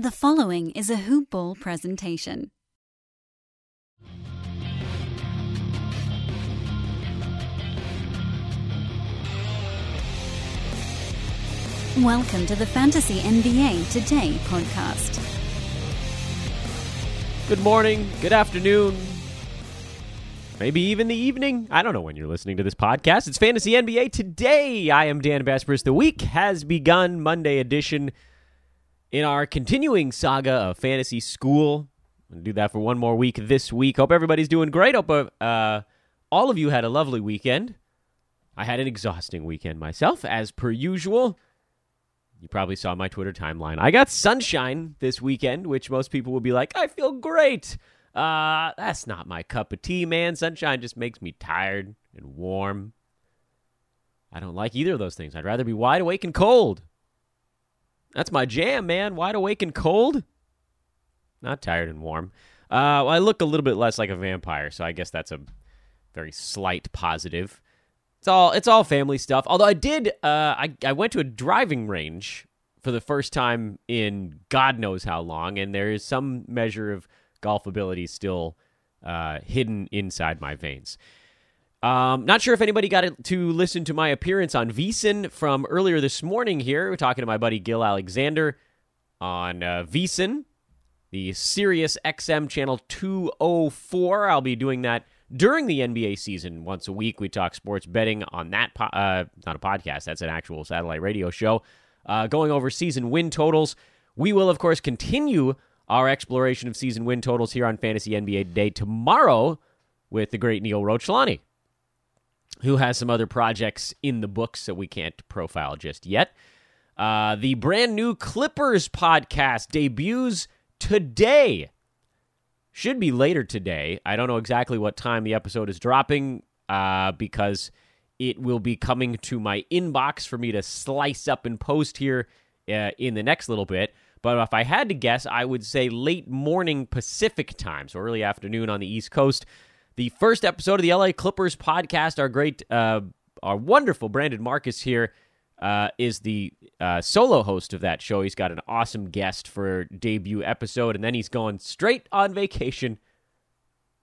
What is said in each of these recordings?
The following is a hoop ball presentation. Welcome to the Fantasy NBA Today podcast. Good morning, good afternoon, maybe even the evening. I don't know when you're listening to this podcast. It's Fantasy NBA Today. I am Dan Besbris. The week has begun, Monday edition, in our continuing saga of Fantasy School. To do that for one more week this week. Hope everybody's doing great. Hope uh, all of you had a lovely weekend. I had an exhausting weekend myself, as per usual. You probably saw my Twitter timeline. I got sunshine this weekend, which most people will be like, I feel great. Uh, that's not my cup of tea, man. Sunshine just makes me tired and warm. I don't like either of those things. I'd rather be wide awake and cold. That's my jam, man. Wide awake and cold. Not tired and warm. Uh, well, I look a little bit less like a vampire, so I guess that's a very slight positive. It's all it's all family stuff. Although I did, uh, I I went to a driving range for the first time in God knows how long, and there is some measure of golf ability still uh, hidden inside my veins. Um, not sure if anybody got to listen to my appearance on VSiN from earlier this morning. Here, we're talking to my buddy Gill Alexander on uh, VSiN, the Sirius XM channel 204. I'll be doing that during the NBA season once a week. We talk sports betting on that, po- uh, not a podcast, that's an actual satellite radio show, uh, going over season win totals. We will, of course, continue our exploration of season win totals here on Fantasy NBA Day tomorrow with the great Neil Rochlani, who has some other projects in the books that we can't profile just yet. Uh, the brand new Clippers podcast debuts today should be later today. I don't know exactly what time the episode is dropping uh, because it will be coming to my inbox for me to slice up and post here uh, in the next little bit. But if I had to guess, I would say late morning Pacific time, so early afternoon on the East Coast. The first episode of the LA Clippers podcast, our great, uh, our wonderful Brandon Marcus here uh, is the uh, solo host of that show. He's got an awesome guest for debut episode, and then he's going straight on vacation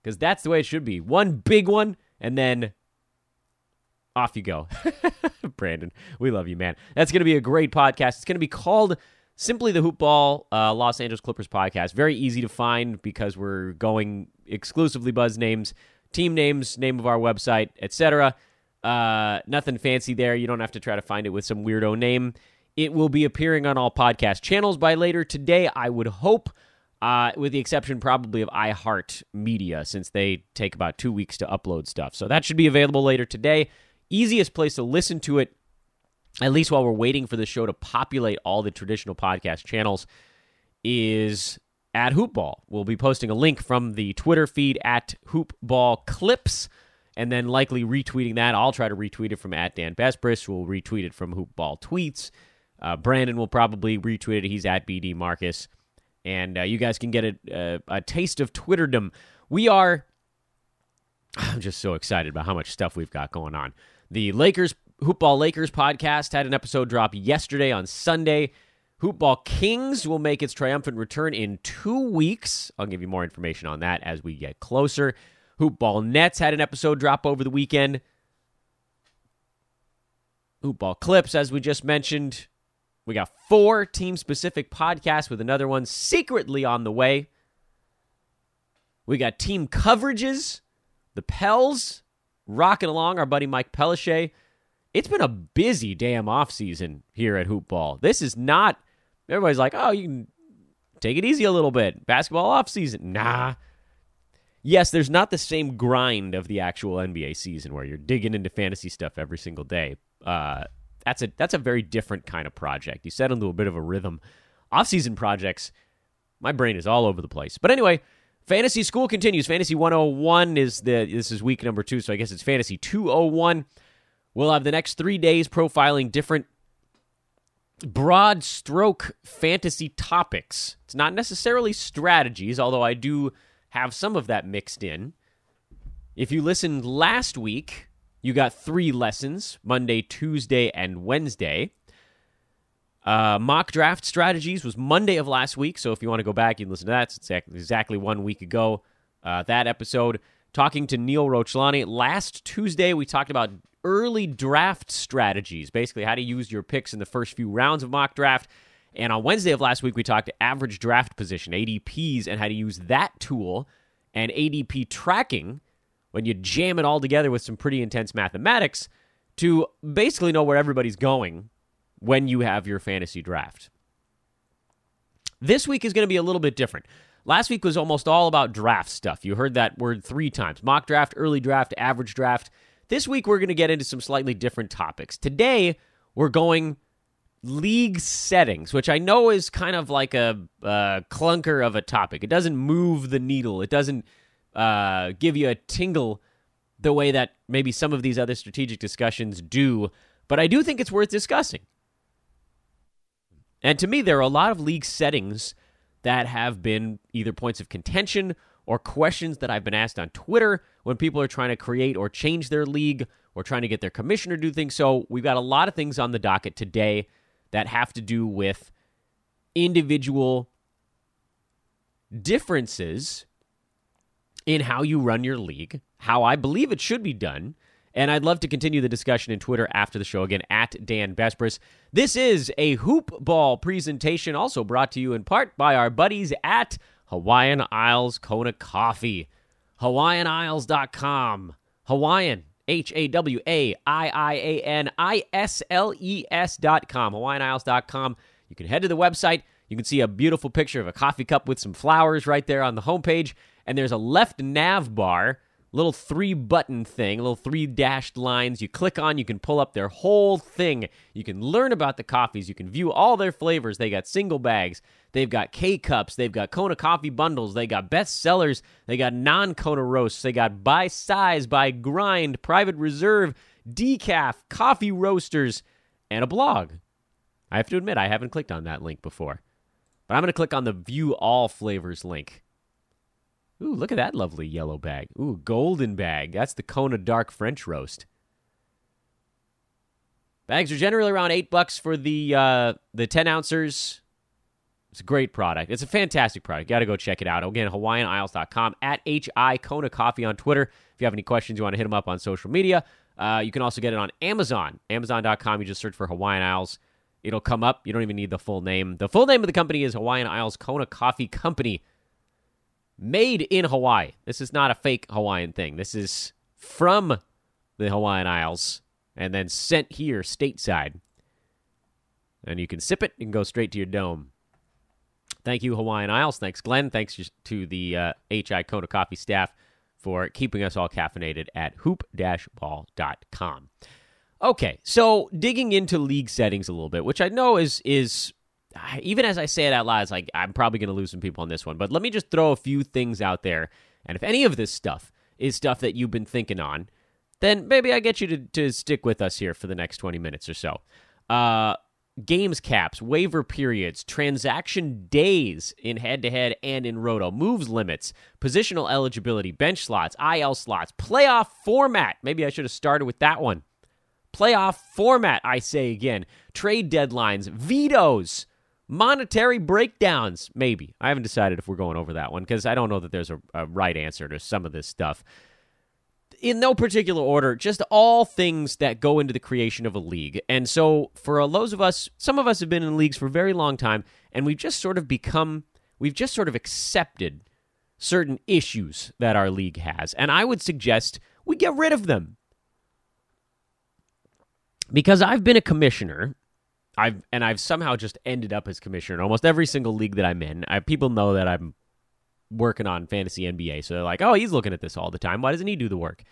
because that's the way it should be. One big one, and then off you go. Brandon, we love you, man. That's going to be a great podcast. It's going to be called simply the Hoopball uh, Los Angeles Clippers podcast. Very easy to find because we're going exclusively buzz names, team names, name of our website, etc. Uh, nothing fancy there. You don't have to try to find it with some weirdo name. It will be appearing on all podcast channels by later today, I would hope, uh, with the exception probably of iHeart Media, since they take about two weeks to upload stuff. So that should be available later today. Easiest place to listen to it, at least while we're waiting for the show to populate all the traditional podcast channels, is at Hoopball. We'll be posting a link from the Twitter feed at Hoopball Clips and then likely retweeting that. I'll try to retweet it from at Dan Besbris. We'll retweet it from Hoopball Tweets. Uh, Brandon will probably retweet it. He's at BD Marcus. And uh, you guys can get a, a, a taste of Twitterdom. We are, I'm just so excited about how much stuff we've got going on. The Lakers, Hoopball Lakers podcast had an episode drop yesterday on Sunday. Hoopball Kings will make its triumphant return in two weeks. I'll give you more information on that as we get closer. Hoopball Nets had an episode drop over the weekend. Hoopball Clips, as we just mentioned. We got four team specific podcasts with another one secretly on the way. We got team coverages, the Pels rocking along, our buddy Mike Pelichet. It's been a busy damn off season here at Hoopball. This is not, everybody's like, oh, you can take it easy a little bit. Basketball off season, Nah, yes, there's not the same grind of the actual NBA season where you're digging into fantasy stuff every single day. Uh, that's a that's a very different kind of project. You set into a bit of a rhythm. Off-season projects, my brain is all over the place. But anyway, fantasy school continues. Fantasy 101 is the this is week number two, so I guess it's fantasy 201. We'll have the next three days profiling different broad stroke fantasy topics. It's not necessarily strategies, although I do have some of that mixed in. If you listened last week, you got three lessons Monday, Tuesday, and Wednesday. Uh, mock draft strategies was Monday of last week. So if you want to go back, you can listen to that. It's exactly, one week ago. Uh, that episode, talking to Neil Rochlani. Last Tuesday, we talked about early draft strategies, basically how to use your picks in the first few rounds of mock draft. And on Wednesday of last week, we talked average draft position, ADPs, and how to use that tool and ADP tracking when you jam it all together with some pretty intense mathematics to basically know where everybody's going when you have your fantasy draft. This week is going to be a little bit different. Last week was almost all about draft stuff. You heard that word three times mock draft, early draft, average draft. This week, we're going to get into some slightly different topics. Today, we're going league settings, which I know is kind of like a clunker of a topic. It doesn't move the needle, it doesn't uh, give you a tingle the way that maybe some of these other strategic discussions do, but I do think it's worth discussing. And to me, there are a lot of league settings that have been either points of contention or questions that I've been asked on Twitter when people are trying to create or change their league or trying to get their commissioner to do things. So we've got a lot of things on the docket today that have to do with individual differences in how you run your league, how I believe it should be done. And I'd love to continue the discussion in Twitter after the show again at Dan Besbris. This is a hoop ball presentation, also brought to you in part by our buddies at Hawaiian Isles Kona Coffee. HawaiianIsles.com. Hawaiian, H A W A I I A N I S L E S.com. HawaiianIsles.com. You can head to the website. You can see a beautiful picture of a coffee cup with some flowers right there on the homepage. And there's a left nav bar little three button thing, little three dashed lines you click on. You can pull up their whole thing. You can learn about the coffees. You can view all their flavors. They got single bags. They've got K cups. They've got Kona coffee bundles. They got best sellers. They got non Kona roasts. They got by size, by grind, private reserve, decaf, coffee roasters, and a blog. I have to admit, I haven't clicked on that link before. But I'm going to click on the view all flavors link. Ooh, look at that lovely yellow bag. Ooh, golden bag. That's the Kona Dark French roast. Bags are generally around eight bucks for the uh, the ten ounces. It's a great product. It's a fantastic product. Got to go check it out. Again, HawaiianIsles.com at HI Kona Coffee on Twitter. If you have any questions, you want to hit them up on social media. Uh, you can also get it on Amazon. Amazon.com. You just search for Hawaiian Isles. It'll come up. You don't even need the full name. The full name of the company is Hawaiian Isles Kona Coffee Company made in Hawaii. This is not a fake Hawaiian thing. This is from the Hawaiian Isles and then sent here stateside. And you can sip it and go straight to your dome. Thank you, Hawaiian Isles. Thanks, Glenn. Thanks to the uh, HI Kona Coffee staff for keeping us all caffeinated at hoop-ball.com. Okay, so digging into league settings a little bit, which I know is is even as I say it out loud, it's like I'm probably going to lose some people on this one. But let me just throw a few things out there. And if any of this stuff is stuff that you've been thinking on, then maybe I get you to, to stick with us here for the next 20 minutes or so. Uh, games caps, waiver periods, transaction days in head to head and in roto, moves limits, positional eligibility, bench slots, IL slots, playoff format. Maybe I should have started with that one. Playoff format, I say again. Trade deadlines, vetoes, monetary breakdowns, maybe. I haven't decided if we're going over that one because I don't know that there's a, a, right answer to some of this stuff. In no particular order, just all things that go into the creation of a league. And so, for those of us, some of us have been in leagues for a very long time, and we've just sort of become, we've just sort of accepted certain issues that our league has. And I would suggest we get rid of them. Because I've been a commissioner I've and I've somehow just ended up as commissioner in almost every single league that I'm in. I, people know that I'm working on fantasy NBA, so they're like, "Oh, he's looking at this all the time. Why doesn't he do the work?"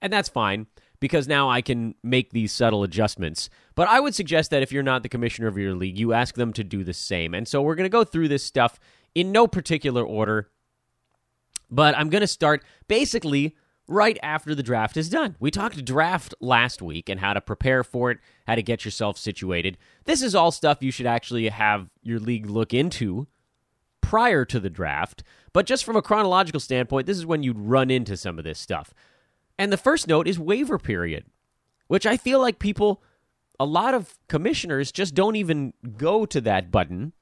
And that's fine because now I can make these subtle adjustments. But I would suggest that if you're not the commissioner of your league, you ask them to do the same. And so we're going to go through this stuff in no particular order. But I'm going to start basically right after the draft is done. We talked draft last week and how to prepare for it, how to get yourself situated. This is all stuff you should actually have your league look into prior to the draft. But just from a chronological standpoint, this is when you'd run into some of this stuff. And the first note is waiver period, which I feel like people a lot of commissioners just don't even go to that button,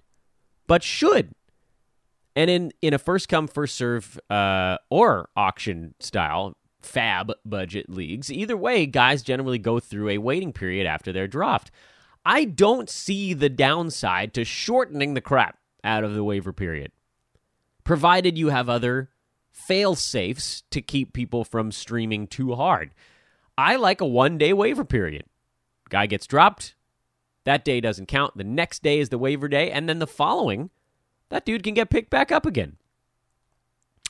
but should. And in, in a first come, first serve uh, or auction style, FAAB budget leagues, either way, guys generally go through a waiting period after their draft. I don't see the downside to shortening the crap out of the waiver period, provided you have other fail safes to keep people from streaming too hard. I like a one day waiver period. Guy gets dropped. That day doesn't count. The next day is the waiver day. And then the following, that dude can get picked back up again.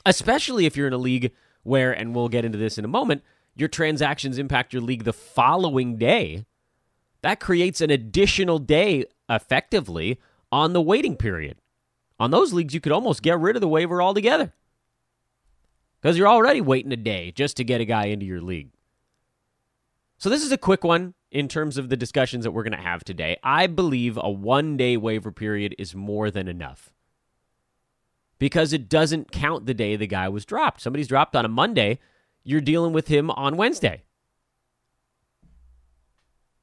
Especially if you're in a league where, and we'll get into this in a moment, your transactions impact your league the following day. That creates an additional day effectively on the waiting period. On those leagues, you could almost get rid of the waiver altogether because you're already waiting a day just to get a guy into your league. So, this is a quick one in terms of the discussions that we're going to have today. I believe a one day waiver period is more than enough because it doesn't count the day the guy was dropped. Somebody's dropped on a Monday, you're dealing with him on Wednesday.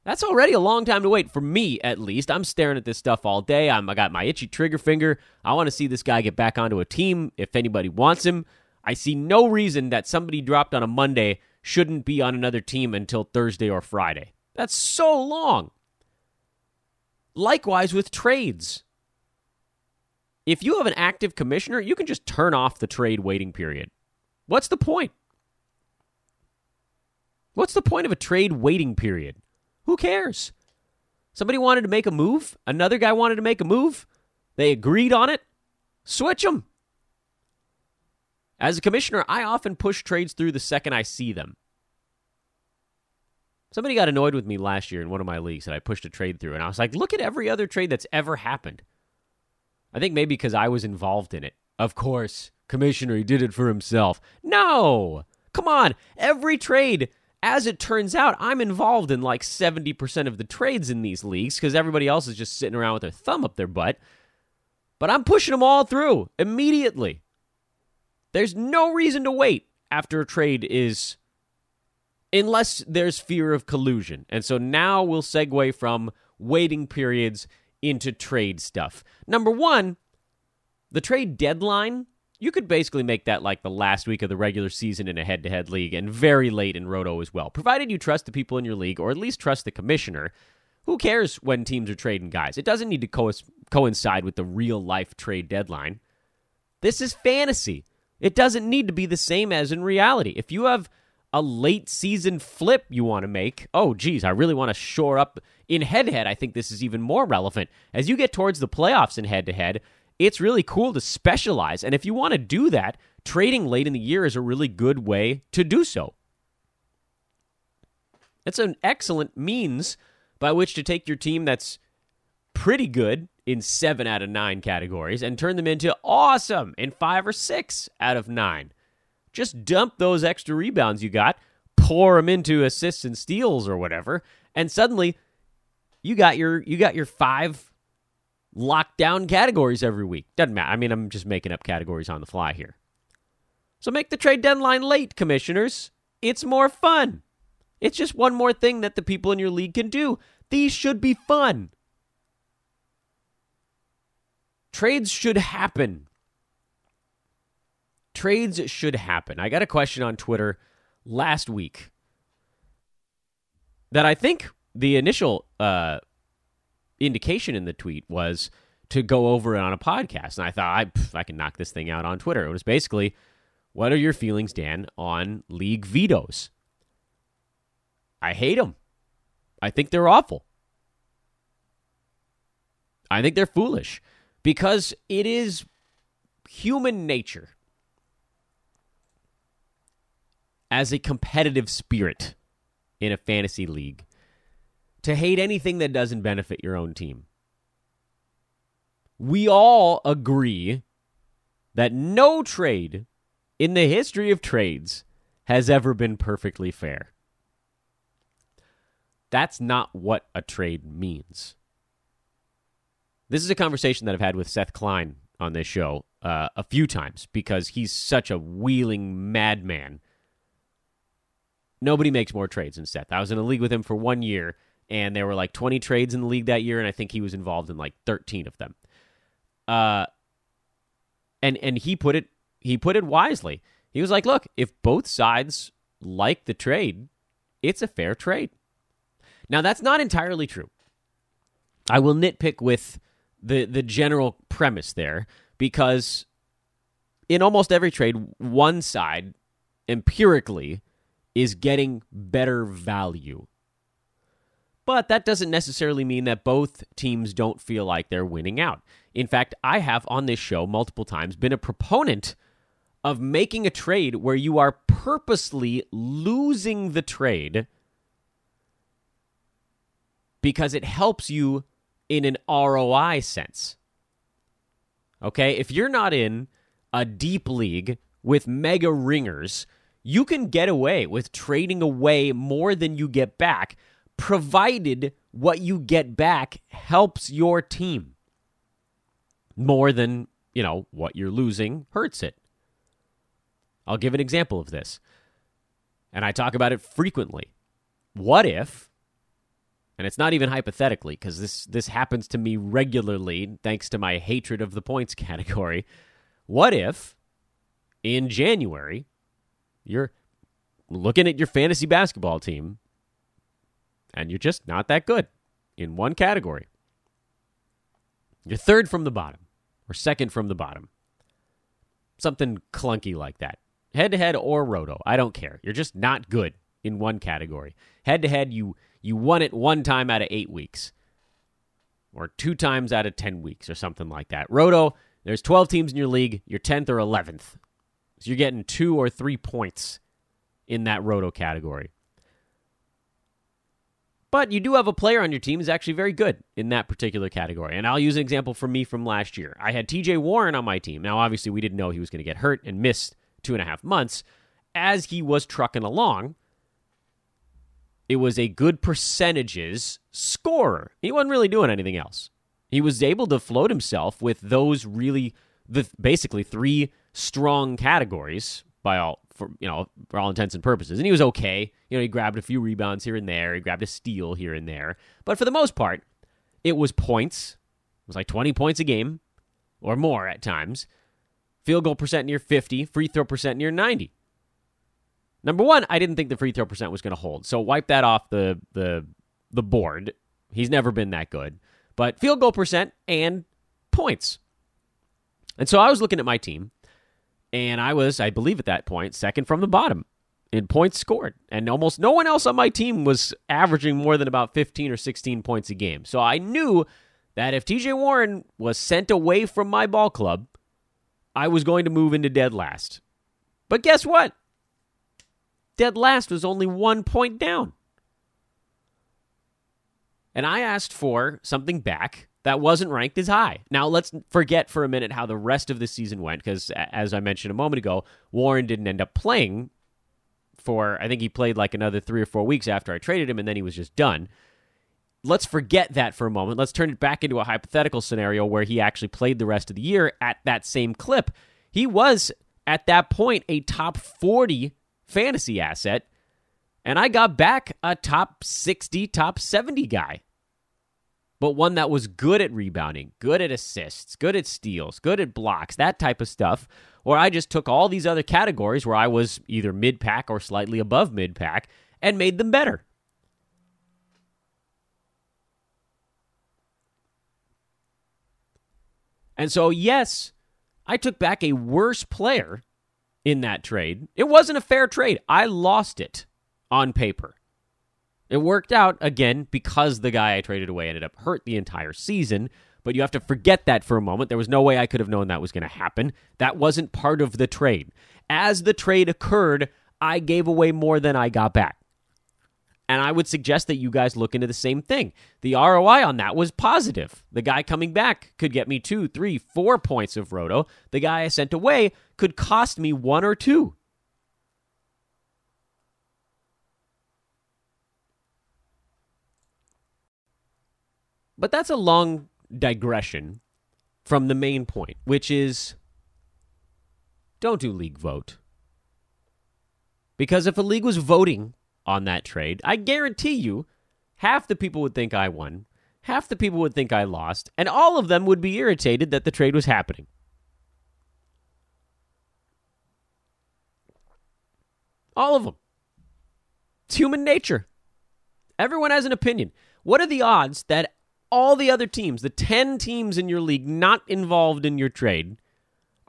That's already a long time to wait for me, at least. I'm staring at this stuff all day. I'm, I got my itchy trigger finger. I want to see this guy get back onto a team if anybody wants him. I see no reason that somebody dropped on a Monday shouldn't be on another team until Thursday or Friday. That's so long. Likewise with trades. If you have an active commissioner, you can just turn off the trade waiting period. What's the point? What's the point of a trade waiting period? Who cares? Somebody wanted to make a move, another guy wanted to make a move, they agreed on it, switch them. As a commissioner, I often push trades through the second I see them. Somebody got annoyed with me last year in one of my leagues that I pushed a trade through, and I was like, look at every other trade that's ever happened. I think maybe because I was involved in it. Of course, Commissioner, he did it for himself. No! Come on! Every trade, as it turns out, I'm involved in like 70% of the trades in these leagues because everybody else is just sitting around with their thumb up their butt. But I'm pushing them all through immediately. There's no reason to wait after a trade is unless there's fear of collusion. And so now we'll segue from waiting periods into trade stuff. Number one, the trade deadline, you could basically make that like the last week of the regular season in a head to head league and very late in Roto as well, provided you trust the people in your league or at least trust the commissioner. Who cares when teams are trading guys? It doesn't need to co- coincide with the real life trade deadline. This is fantasy. It doesn't need to be the same as in reality. If you have a late season flip you want to make. Oh, geez, I really want to shore up in head to head. I think this is even more relevant. As you get towards the playoffs in head to head, it's really cool to specialize. And if you want to do that, trading late in the year is a really good way to do so. It's an excellent means by which to take your team that's pretty good in seven out of nine categories and turn them into awesome in five or six out of nine. Just dump those extra rebounds you got, pour them into assists and steals or whatever, and suddenly you got your you got your five lockdown categories every week. Doesn't matter. I mean, I'm just making up categories on the fly here. So make the trade deadline late, commissioners. It's more fun. It's just one more thing that the people in your league can do. These should be fun. Trades should happen trades should happen. I got a question on Twitter last week that I think the initial uh, indication in the tweet was to go over it on a podcast. And I thought, I, pff, I can knock this thing out on Twitter. It was basically, what are your feelings, Dan, on league vetoes? I hate them. I think they're awful. I think they're foolish because it is human nature as a competitive spirit in a fantasy league to hate anything that doesn't benefit your own team. We all agree that no trade in the history of trades has ever been perfectly fair. That's not what a trade means. This is a conversation that I've had with Seth Klein on this show uh, a few times because he's such a wheeling madman Nobody makes more trades than Seth. I was in a league with him for one year, and there were like 20 trades in the league that year, and I think he was involved in like 13 of them. Uh, and and he put it he put it wisely. He was like, "Look, if both sides like the trade, it's a fair trade." Now that's not entirely true. I will nitpick with the the general premise there because in almost every trade, one side empirically is getting better value. But that doesn't necessarily mean that both teams don't feel like they're winning out. In fact, I have on this show multiple times been a proponent of making a trade where you are purposely losing the trade because it helps you in an ROI sense. Okay? If you're not in a deep league with mega ringers, you can get away with trading away more than you get back, provided what you get back helps your team more than, you know, what you're losing hurts it. I'll give an example of this. And I talk about it frequently. What if and it's not even hypothetically because this this happens to me regularly thanks to my hatred of the points category. What if in January you're looking at your fantasy basketball team and you're just not that good in one category? You're third from the bottom or second from the bottom. Something clunky like that. Head to head or roto, I don't care. You're just not good in one category. Head to head, you you won it one time out of eight weeks, or two times out of 10 weeks, or something like that. Roto, there's 12 teams in your league, you're 10th or 11th. So you're getting two or three points in that Roto category. But you do have a player on your team who's actually very good in that particular category. And I'll use an example from me from last year. I had TJ Warren on my team. Now, obviously, we didn't know he was going to get hurt and miss two and a half months. As he was trucking along, it was a good percentages scorer. He wasn't really doing anything else. He was able to float himself with those really the basically three strong categories by all for you know for all intents and purposes. And he was okay. You know, he grabbed a few rebounds here and there. He grabbed a steal here and there. But for the most part, it was points. It was like 20 points a game or more at times. Field goal percent near 50, free throw percent near 90. Number one, I didn't think the free throw percent was going to hold, so wipe that off the the the board. He's never been that good, but field goal percent and points. And so I was looking at my team, and I was, I believe, at that point, second from the bottom in points scored, and almost no one else on my team was averaging more than about fifteen or sixteen points a game. So I knew that if TJ Warren was sent away from my ball club, I was going to move into dead last. But guess what? Dead last was only one point down. And I asked for something back that wasn't ranked as high. Now, let's forget for a minute how the rest of the season went, because as I mentioned a moment ago, Warren didn't end up playing for, I think he played like another three or four weeks after I traded him, and then he was just done. Let's forget that for a moment. Let's turn it back into a hypothetical scenario where he actually played the rest of the year at that same clip. He was, at that point, a top 40 fantasy asset, and I got back a top 60, top 70 guy. But one that was good at rebounding, good at assists, good at steals, good at blocks, that type of stuff. Or I just took all these other categories where I was either mid pack or slightly above mid pack and made them better. And so, yes, I took back a worse player in that trade. It wasn't a fair trade. I lost it on paper. It worked out again because the guy I traded away ended up hurt the entire season. But you have to forget that for a moment. There was no way I could have known that was going to happen. That wasn't part of the trade. As the trade occurred, I gave away more than I got back. And I would suggest that you guys look into the same thing. The ROI on that was positive. The guy coming back could get me two, three, four points of roto. The guy I sent away could cost me one or two. But that's a long digression from the main point, which is don't do league vote. Because if a league was voting on that trade, I guarantee you half the people would think I won, half the people would think I lost, and all of them would be irritated that the trade was happening. All of them. It's human nature. Everyone has an opinion. What are the odds that all the other teams, the 10 teams in your league not involved in your trade,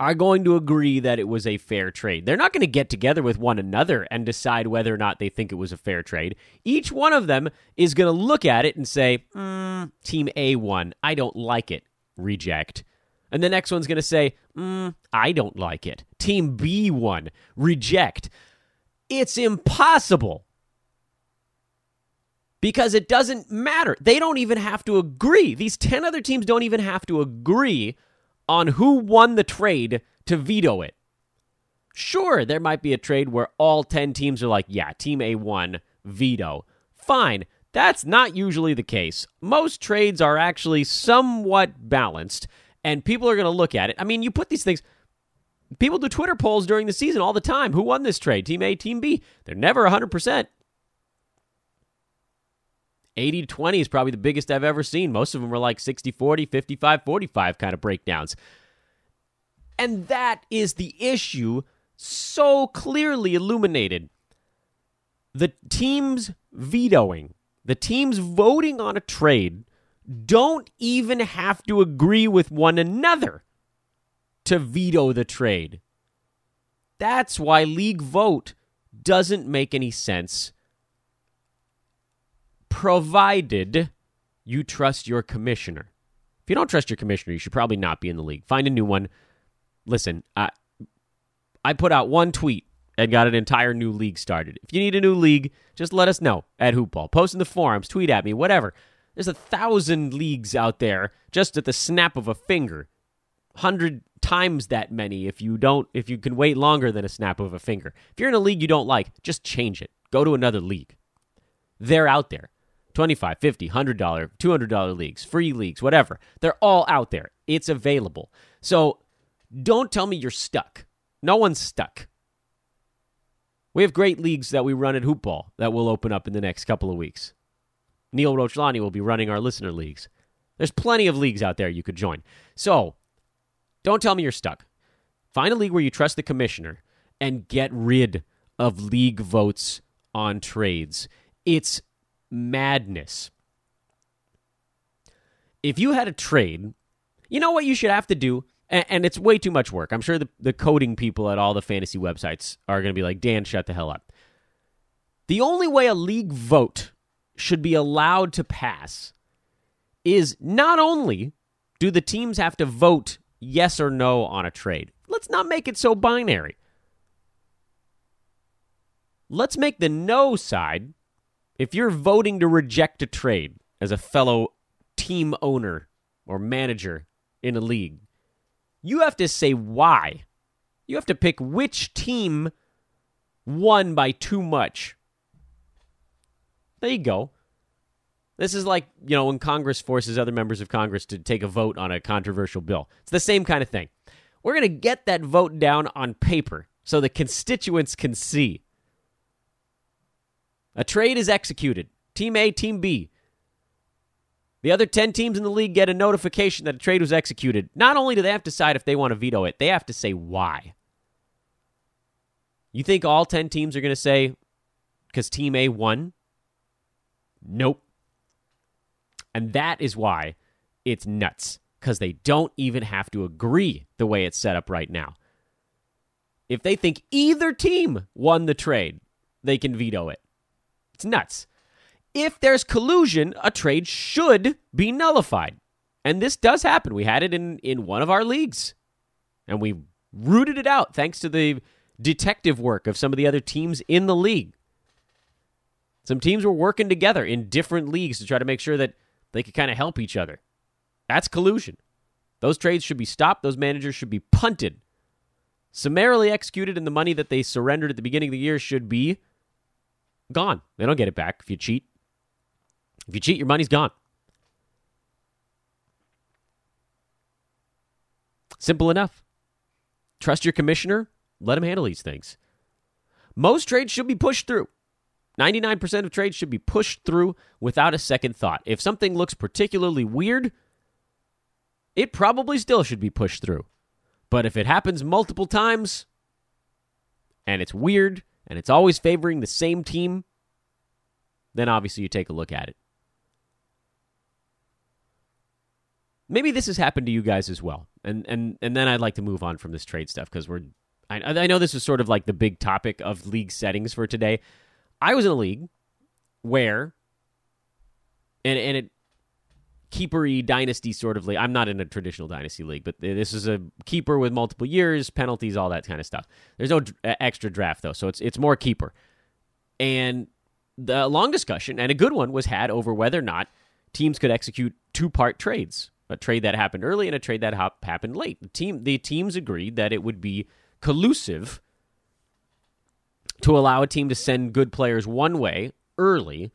are going to agree that it was a fair trade. They're not going to get together with one another and decide whether or not they think it was a fair trade. Each one of them is going to look at it and say, mm, Team A won. I don't like it. Reject. And the next one's going to say, mm, I don't like it. Team B won. Reject. It's impossible because it doesn't matter. They don't even have to agree. These 10 other teams don't even have to agree on who won the trade to veto it. Sure, there might be a trade where all 10 teams are like, yeah, team A won, veto. Fine. That's not usually the case. Most trades are actually somewhat balanced, and people are going to look at it. I mean, you put these things. People do Twitter polls during the season all the time. Who won this trade? Team A, Team B. They're never 100%. 80 20 is probably the biggest I've ever seen. Most of them were like 60 40, 55 45 kind of breakdowns. And that is the issue so clearly illuminated. The teams vetoing, the teams voting on a trade don't even have to agree with one another to veto the trade. That's why league vote doesn't make any sense provided you trust your commissioner. If you don't trust your commissioner, you should probably not be in the league. Find a new one. Listen, I, I put out one tweet and got an entire new league started. If you need a new league, just let us know at Hoopball. Post in the forums, tweet at me, whatever. There's a thousand leagues out there just at the snap of a finger. Hundred times that many if you don't if you can wait longer than a snap of a finger. If you're in a league you don't like, just change it. Go to another league. They're out there. 25 50 $100 $200 leagues free leagues whatever. They're all out there. It's available. So don't tell me you're stuck. No one's stuck. We have great leagues that we run at hoopball that will open up in the next couple of weeks. Neil rochlani will be running our listener leagues. There's plenty of leagues out there you could join. So don't tell me you're stuck. Find a league where you trust the commissioner and get rid of league votes on trades. It's madness. If you had a trade, you know what you should have to do? And, it's way too much work. I'm sure the, the coding people at all the fantasy websites are going to be like, Dan, shut the hell up. The only way a league vote should be allowed to pass is not only do the teams have to vote yes or no on a trade, let's not make it so binary. Let's make the no side if you're voting to reject a trade as a fellow team owner or manager in a league, you have to say why. You have to pick which team won by too much. There you go. This is like, you know, when Congress forces other members of Congress to take a vote on a controversial bill. It's the same kind of thing. We're going to get that vote down on paper so the constituents can see. A trade is executed. Team A, Team B. The other 10 teams in the league get a notification that a trade was executed. Not only do they have to decide if they want to veto it, they have to say why. You think all 10 teams are going to say, because Team A won? Nope. And that is why it's nuts, because they don't even have to agree the way it's set up right now. If they think either team won the trade, they can veto it. It's nuts. If there's collusion, a trade should be nullified. And this does happen. We had it in, in one of our leagues. And we rooted it out thanks to the detective work of some of the other teams in the league. Some teams were working together in different leagues to try to make sure that they could kind of help each other. That's collusion. Those trades should be stopped. Those managers should be punted, summarily executed, and the money that they surrendered at the beginning of the year should be gone. They don't get it back if you cheat. If you cheat, your money's gone. Simple enough. Trust your commissioner, let him handle these things. Most trades should be pushed through. 99% of trades should be pushed through without a second thought. If something looks particularly weird, it probably still should be pushed through. But if it happens multiple times and it's weird and it's always favoring the same team, then obviously you take a look at it. Maybe this has happened to you guys as well. And and and then I'd like to move on from this trade stuff because we're I, I know this is sort of like the big topic of league settings for today. I was in a league where and and it keepery dynasty sort of league. I'm not in a traditional dynasty league, but this is a keeper with multiple years, penalties, all that kind of stuff. There's no extra draft though, so it's it's more keeper. And the long discussion and a good one was had over whether or not teams could execute two part trades, a trade that happened early and a trade that happened late. The team the teams agreed that it would be collusive to allow a team to send good players one way early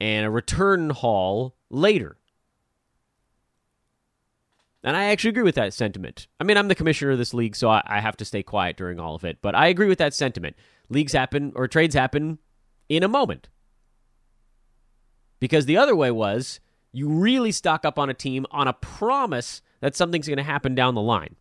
and a return haul later. And I actually agree with that sentiment. I mean, I'm the commissioner of this league, so I, I, have to stay quiet during all of it. But I agree with that sentiment. Leagues happen or trades happen in a moment. Because the other way was you really stock up on a team on a promise that something's going to happen down the line.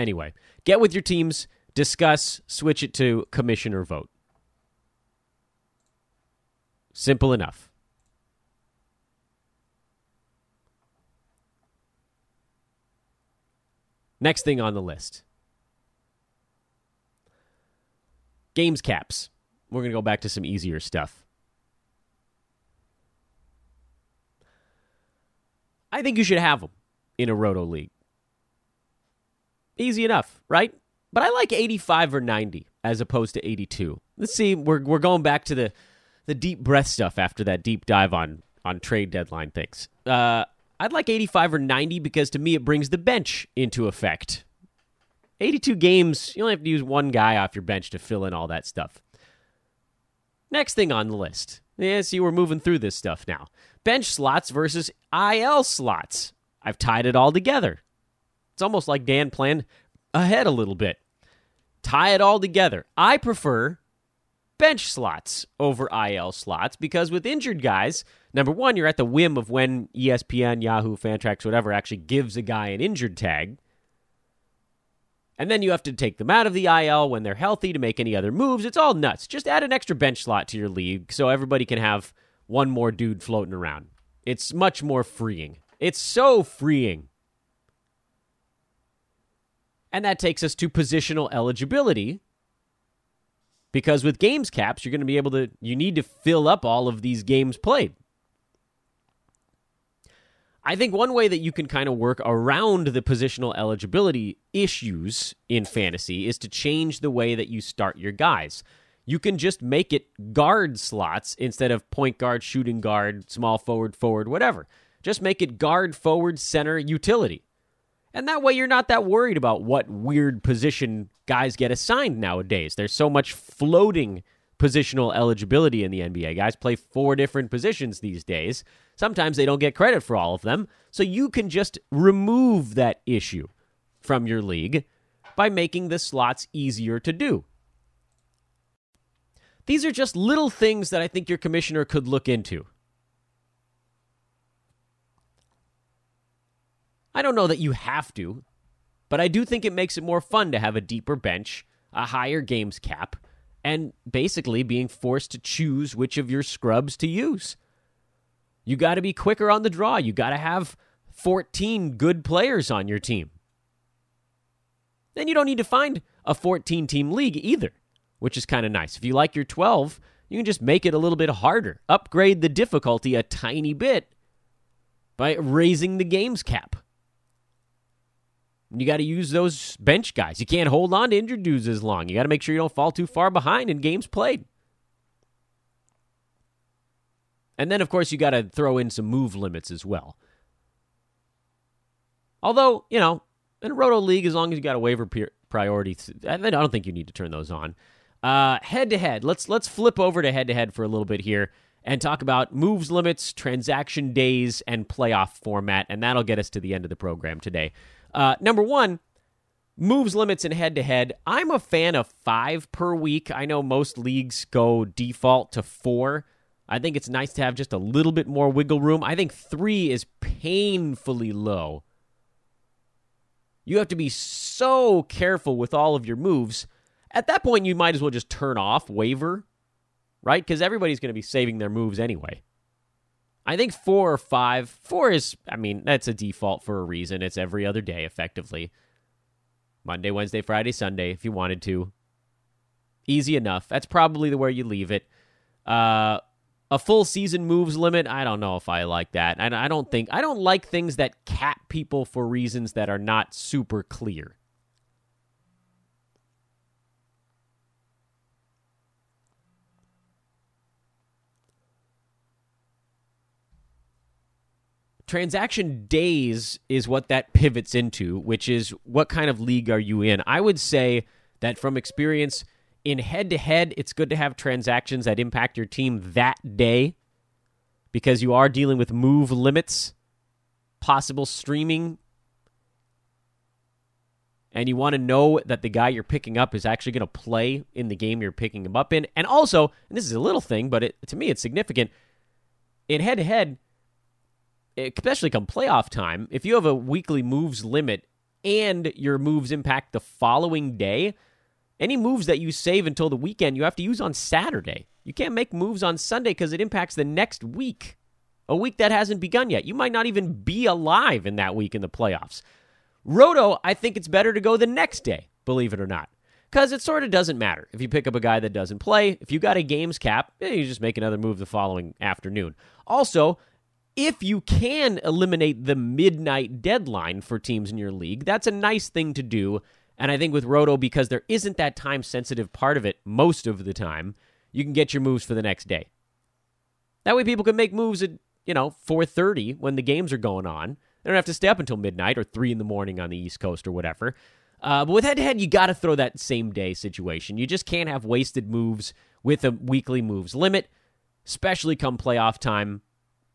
Anyway, get with your teams, discuss, switch it to commissioner vote. Simple enough. Next thing on the list games caps. We're going to go back to some easier stuff. I think you should have them in a roto league. Easy enough, right? But I like 85 or 90 as opposed to 82. Let's see, we're we're going back to the the deep breath stuff after that deep dive on on trade deadline things. Uh, I'd like 85 or 90 because to me it brings the bench into effect. 82 games, you only have to use one guy off your bench to fill in all that stuff. Next thing on the list. Yeah, see, we're moving through this stuff now. Bench slots versus IL slots. I've tied it all together. It's almost like Dan planned ahead a little bit. Tie it all together. I prefer bench slots over IL slots because with injured guys, number one, you're at the whim of when ESPN, Yahoo, Fantrax, whatever actually gives a guy an injured tag. And then you have to take them out of the IL when they're healthy to make any other moves. It's all nuts. Just add an extra bench slot to your league so everybody can have one more dude floating around. It's much more freeing. It's so freeing. And that takes us to positional eligibility. Because with games caps, you're going to be able to, you need to fill up all of these games played. I think one way that you can kind of work around the positional eligibility issues in fantasy is to change the way that you start your guys. You can just make it guard slots instead of point guard, shooting guard, small forward, forward, whatever. Just make it guard, forward, center, utility. And that way you're not that worried about what weird position guys get assigned nowadays. There's so much floating positional eligibility in the NBA. Guys play four different positions these days. Sometimes they don't get credit for all of them. So you can just remove that issue from your league by making the slots easier to do. These are just little things that I think your commissioner could look into. I don't know that you have to, but I do think it makes it more fun to have a deeper bench, a higher games cap, and basically being forced to choose which of your scrubs to use. You got to be quicker on the draw. You got to have 14 good players on your team. Then you don't need to find a 14 team league either, which is kind of nice. If you like your 12, you can just make it a little bit harder, upgrade the difficulty a tiny bit by raising the games cap. You got to use those bench guys. You can't hold on to injured dudes as long. You got to make sure you don't fall too far behind in games played. And then, of course, you got to throw in some move limits as well. Although, you know, in a Roto League, as long as you got a waiver priority, I don't think you need to turn those on. Head to head, let's let's flip over to head to head for a little bit here, and talk about moves limits, transaction days, and playoff format. And that'll get us to the end of the program today. Uh, number one, moves limits and head to head. I'm a fan of five per week. I know most leagues go default to four. I think it's nice to have just a little bit more wiggle room. I think three is painfully low. You have to be so careful with all of your moves. At that point, you might as well just turn off waiver, right? Because everybody's going to be saving their moves anyway. I think four or five. Four is, I mean, that's a default for a reason. It's every other day, effectively. Monday, Wednesday, Friday, Sunday, if you wanted to. Easy enough. That's probably the where you leave it. Uh, a full season moves limit. I don't know if I like that. I, I don't think I don't like things that cap people for reasons that are not super clear. Transaction days is what that pivots into, which is what kind of league are you in? I would say that from experience, in head to head, it's good to have transactions that impact your team that day because you are dealing with move limits, possible streaming, and you want to know that the guy you're picking up is actually going to play in the game you're picking him up in. And also, and this is a little thing, but it, to me it's significant, in head to head, especially come playoff time, if you have a weekly moves limit and your moves impact the following day, any moves that you save until the weekend, you have to use on Saturday. You can't make moves on Sunday because it impacts the next week, a week that hasn't begun yet. You might not even be alive in that week in the playoffs. Roto, I think it's better to go the next day, believe it or not. Because it sort of doesn't matter. If you pick up a guy that doesn't play, if you got a games cap, eh, you just make another move the following afternoon. Also, if you can eliminate the midnight deadline for teams in your league, that's a nice thing to do. And I think with Roto, because there isn't that time sensitive part of it most of the time, you can get your moves for the next day. That way people can make moves at, you know, 4:30 when the games are going on. They don't have to stay up until midnight or 3 in the morning on the East Coast or whatever. Uh, but with head to head, you got to throw that same day situation. You just can't have wasted moves with a weekly moves limit, especially come playoff time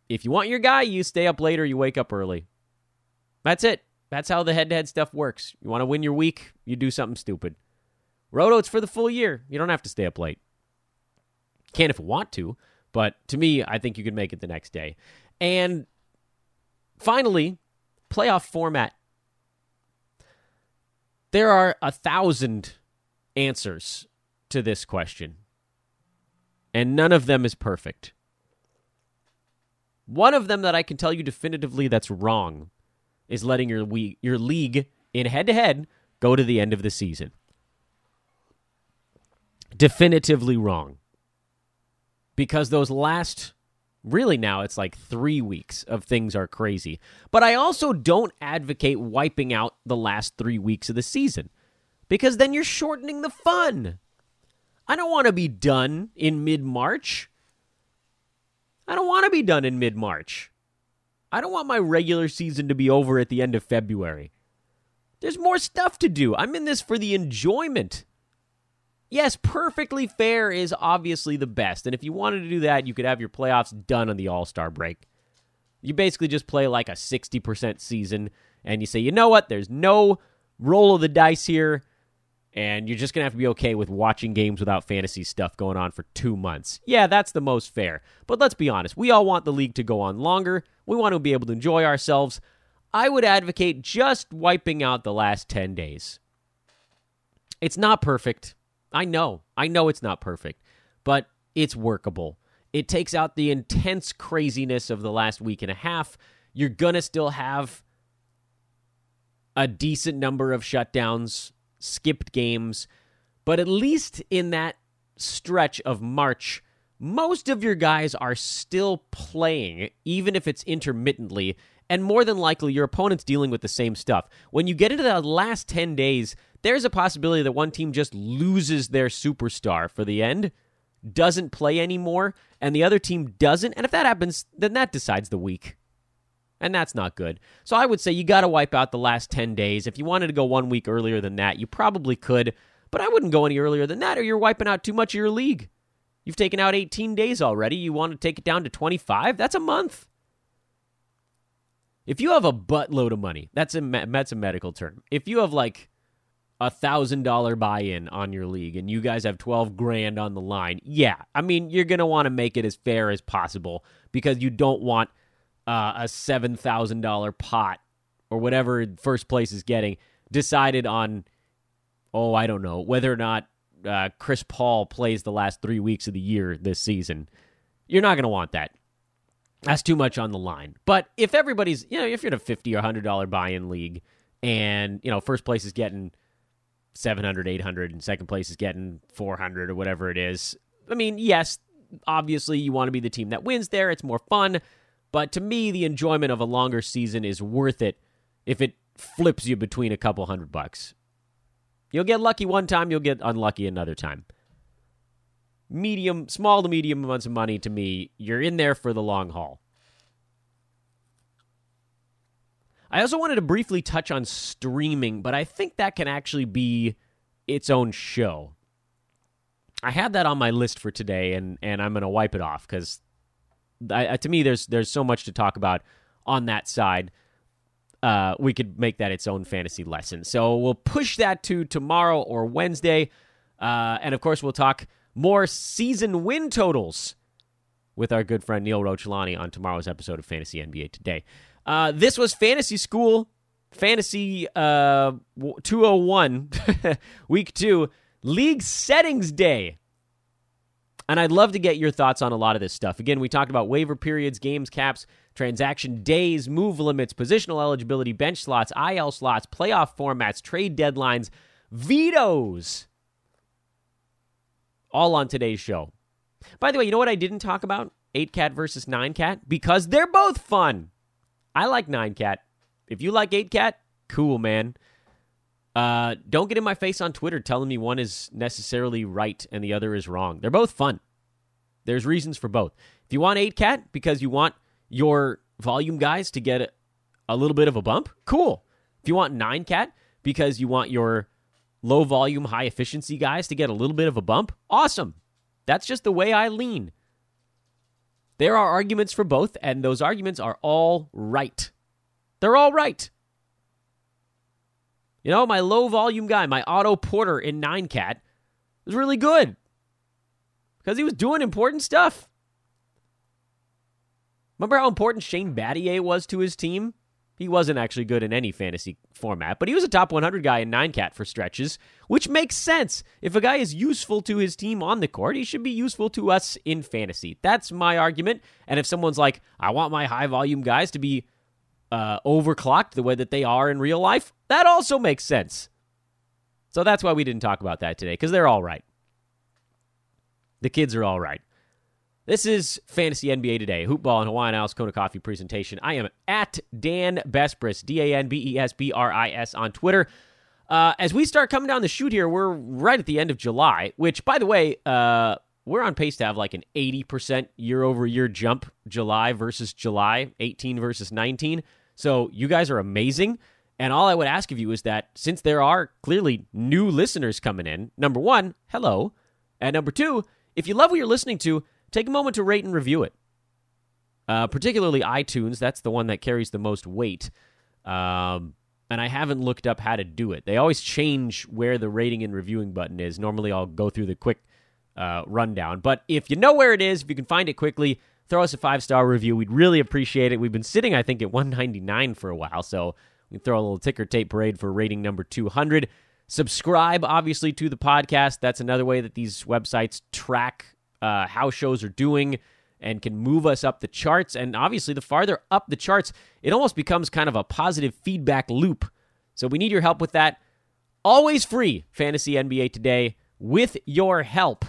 if you want your guy, you stay up later, you wake up early. That's it. That's how the head to head stuff works. You want to win your week, you do something stupid. Roto, it's for the full year. You don't have to stay up late. Can if you want to, but to me, I think you can make it the next day. And finally, playoff format. There are a thousand answers to this question, and none of them is perfect. One of them that I can tell you definitively that's wrong is letting your we- your league in head to head go to the end of the season. Definitively wrong. Because those last really now it's like 3 weeks of things are crazy. But I also don't advocate wiping out the last 3 weeks of the season because then you're shortening the fun. I don't want to be done in mid-March. I don't want to be done in mid March. I don't want my regular season to be over at the end of February. There's more stuff to do. I'm in this for the enjoyment. Yes, perfectly fair is obviously the best. And if you wanted to do that, you could have your playoffs done on the All Star break. You basically just play like a 60% season and you say, you know what? There's no roll of the dice here and you're just going to have to be okay with watching games without fantasy stuff going on for two months. Yeah, that's the most fair. But let's be honest, we all want the league to go on longer. We want to be able to enjoy ourselves. I would advocate just wiping out the last 10 days. It's not perfect. I know. I know it's not perfect, but it's workable. It takes out the intense craziness of the last week and a half. You're going to still have a decent number of shutdowns skipped games, but at least in that stretch of March, most of your guys are still playing, even if it's intermittently, and more than likely your opponent's dealing with the same stuff. When you get into the last 10 days, there's a possibility that one team just loses their superstar for the end, doesn't play anymore, and the other team doesn't. And if that happens, then that decides the week and that's not good. So I would say you got to wipe out the last 10 days. If you wanted to go one week earlier than that, you probably could, but I wouldn't go any earlier than that, or you're wiping out too much of your league. You've taken out 18 days already. You want to take it down to 25? That's a month. If you have a buttload of money, that's a that's a medical term. If you have like a thousand dollar buy in on your league and you guys have 12 grand on the line, yeah, I mean, you're going to want to make it as fair as possible because you don't want uh, a $7,000 pot or whatever first place is getting decided on, oh, I don't know, whether or not uh, Chris Paul plays the last three weeks of the year this season. You're not going to want that. That's too much on the line. But if everybody's, you know, if you're in a 50 or $100 buy in league and, you know, first place is getting 700, 800, and second place is getting 400 or whatever it is, I mean, yes, obviously you want to be the team that wins there. It's more fun. But to me, the enjoyment of a longer season is worth it if it flips you between a couple hundred bucks. You'll get lucky one time, you'll get unlucky another time. Medium, small to medium amounts of money to me, you're in there for the long haul. I also wanted to briefly touch on streaming, but I think that can actually be its own show. I had that on my list for today, and, and I'm going to wipe it off because to me, there's there's so much to talk about on that side. Uh, we could make that its own fantasy lesson. So we'll push that to tomorrow or Wednesday, uh, and of course we'll talk more season win totals with our good friend Neil Rochelani on tomorrow's episode of Fantasy NBA Today. Uh, this was Fantasy School, Fantasy uh, 201, Week 2, League Settings Day. And I'd love to get your thoughts on a lot of this stuff. Again, we talked about waiver periods, games caps, transaction days, move limits, positional eligibility, bench slots, IL slots, playoff formats, trade deadlines, vetoes. All on today's show. By the way, you know what I didn't talk about? 8 cat versus 9 cat? Because they're both fun. I like 9 cat. If you like 8 cat, cool, man. Uh, don't get in my face on Twitter telling me one is necessarily right and the other is wrong. They're both fun. There's reasons for both. If you want 8 cat because you want your volume guys to get a, little bit of a bump, cool. If you want 9 cat because you want your low volume, high efficiency guys to get a little bit of a bump, awesome. That's just the way I lean. There are arguments for both, and those arguments are all right. They're all right. You know, my low volume guy, my Otto Porter in 9 cat, was really good because he was doing important stuff. Remember how important Shane Battier was to his team? He wasn't actually good in any fantasy format, but he was a top 100 guy in 9 cat for stretches, which makes sense. If a guy is useful to his team on the court, he should be useful to us in fantasy. That's my argument. And if someone's like, I want my high volume guys to be uh, overclocked the way that they are in real life, that also makes sense. So that's why we didn't talk about that today, because they're all right. The kids are all right. This is Fantasy NBA Today, Hoopball and Hawaiian House Kona Coffee presentation. I am at Dan Besbris, D A N B E S B R I S on Twitter. Uh, as we start coming down the chute here, we're right at the end of July, which, by the way, uh, we're on pace to have like an 80% year over year jump July versus July, 18 versus 19. So you guys are amazing. And all I would ask of you is that since there are clearly new listeners coming in, number one, hello. And number two, if you love what you're listening to, take a moment to rate and review it. Uh, particularly iTunes, that's the one that carries the most weight. Um, and I haven't looked up how to do it. They always change where the rating and reviewing button is. Normally, I'll go through the quick uh, rundown. But if you know where it is, if you can find it quickly, throw us a five star review. We'd really appreciate it. We've been sitting, I think, at 199 for a while, so we can throw a little ticker tape parade for rating number 200. Subscribe, obviously, to the podcast. That's another way that these websites track uh, how shows are doing and can move us up the charts. And obviously, the farther up the charts, it almost becomes kind of a positive feedback loop. So we need your help with that. Always free, Fantasy NBA Today, with your help.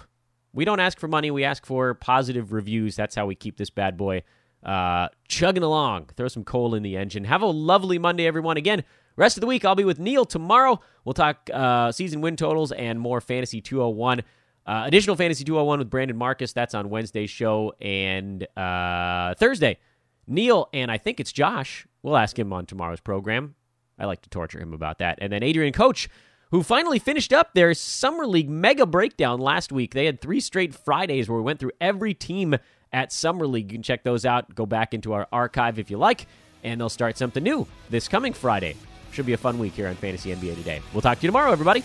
We don't ask for money, we ask for positive reviews. That's how we keep this bad boy uh, chugging along. Throw some coal in the engine. Have a lovely Monday, everyone. Again, rest of the week, I'll be with Neil tomorrow. We'll talk uh, season win totals and more Fantasy 201. Uh, additional Fantasy 201 with Brandon Marcus. That's on Wednesday's show. And uh, Thursday, Neil and I think it's Josh. We'll ask him on tomorrow's program. I like to torture him about that. And then Adrian Coach who finally finished up their Summer League mega breakdown last week. They had three straight Fridays where we went through every team at Summer League. You can check those out. Go back into our archive if you like, and they'll start something new this coming Friday. Should be a fun week here on Fantasy NBA Today. We'll talk to you tomorrow, everybody.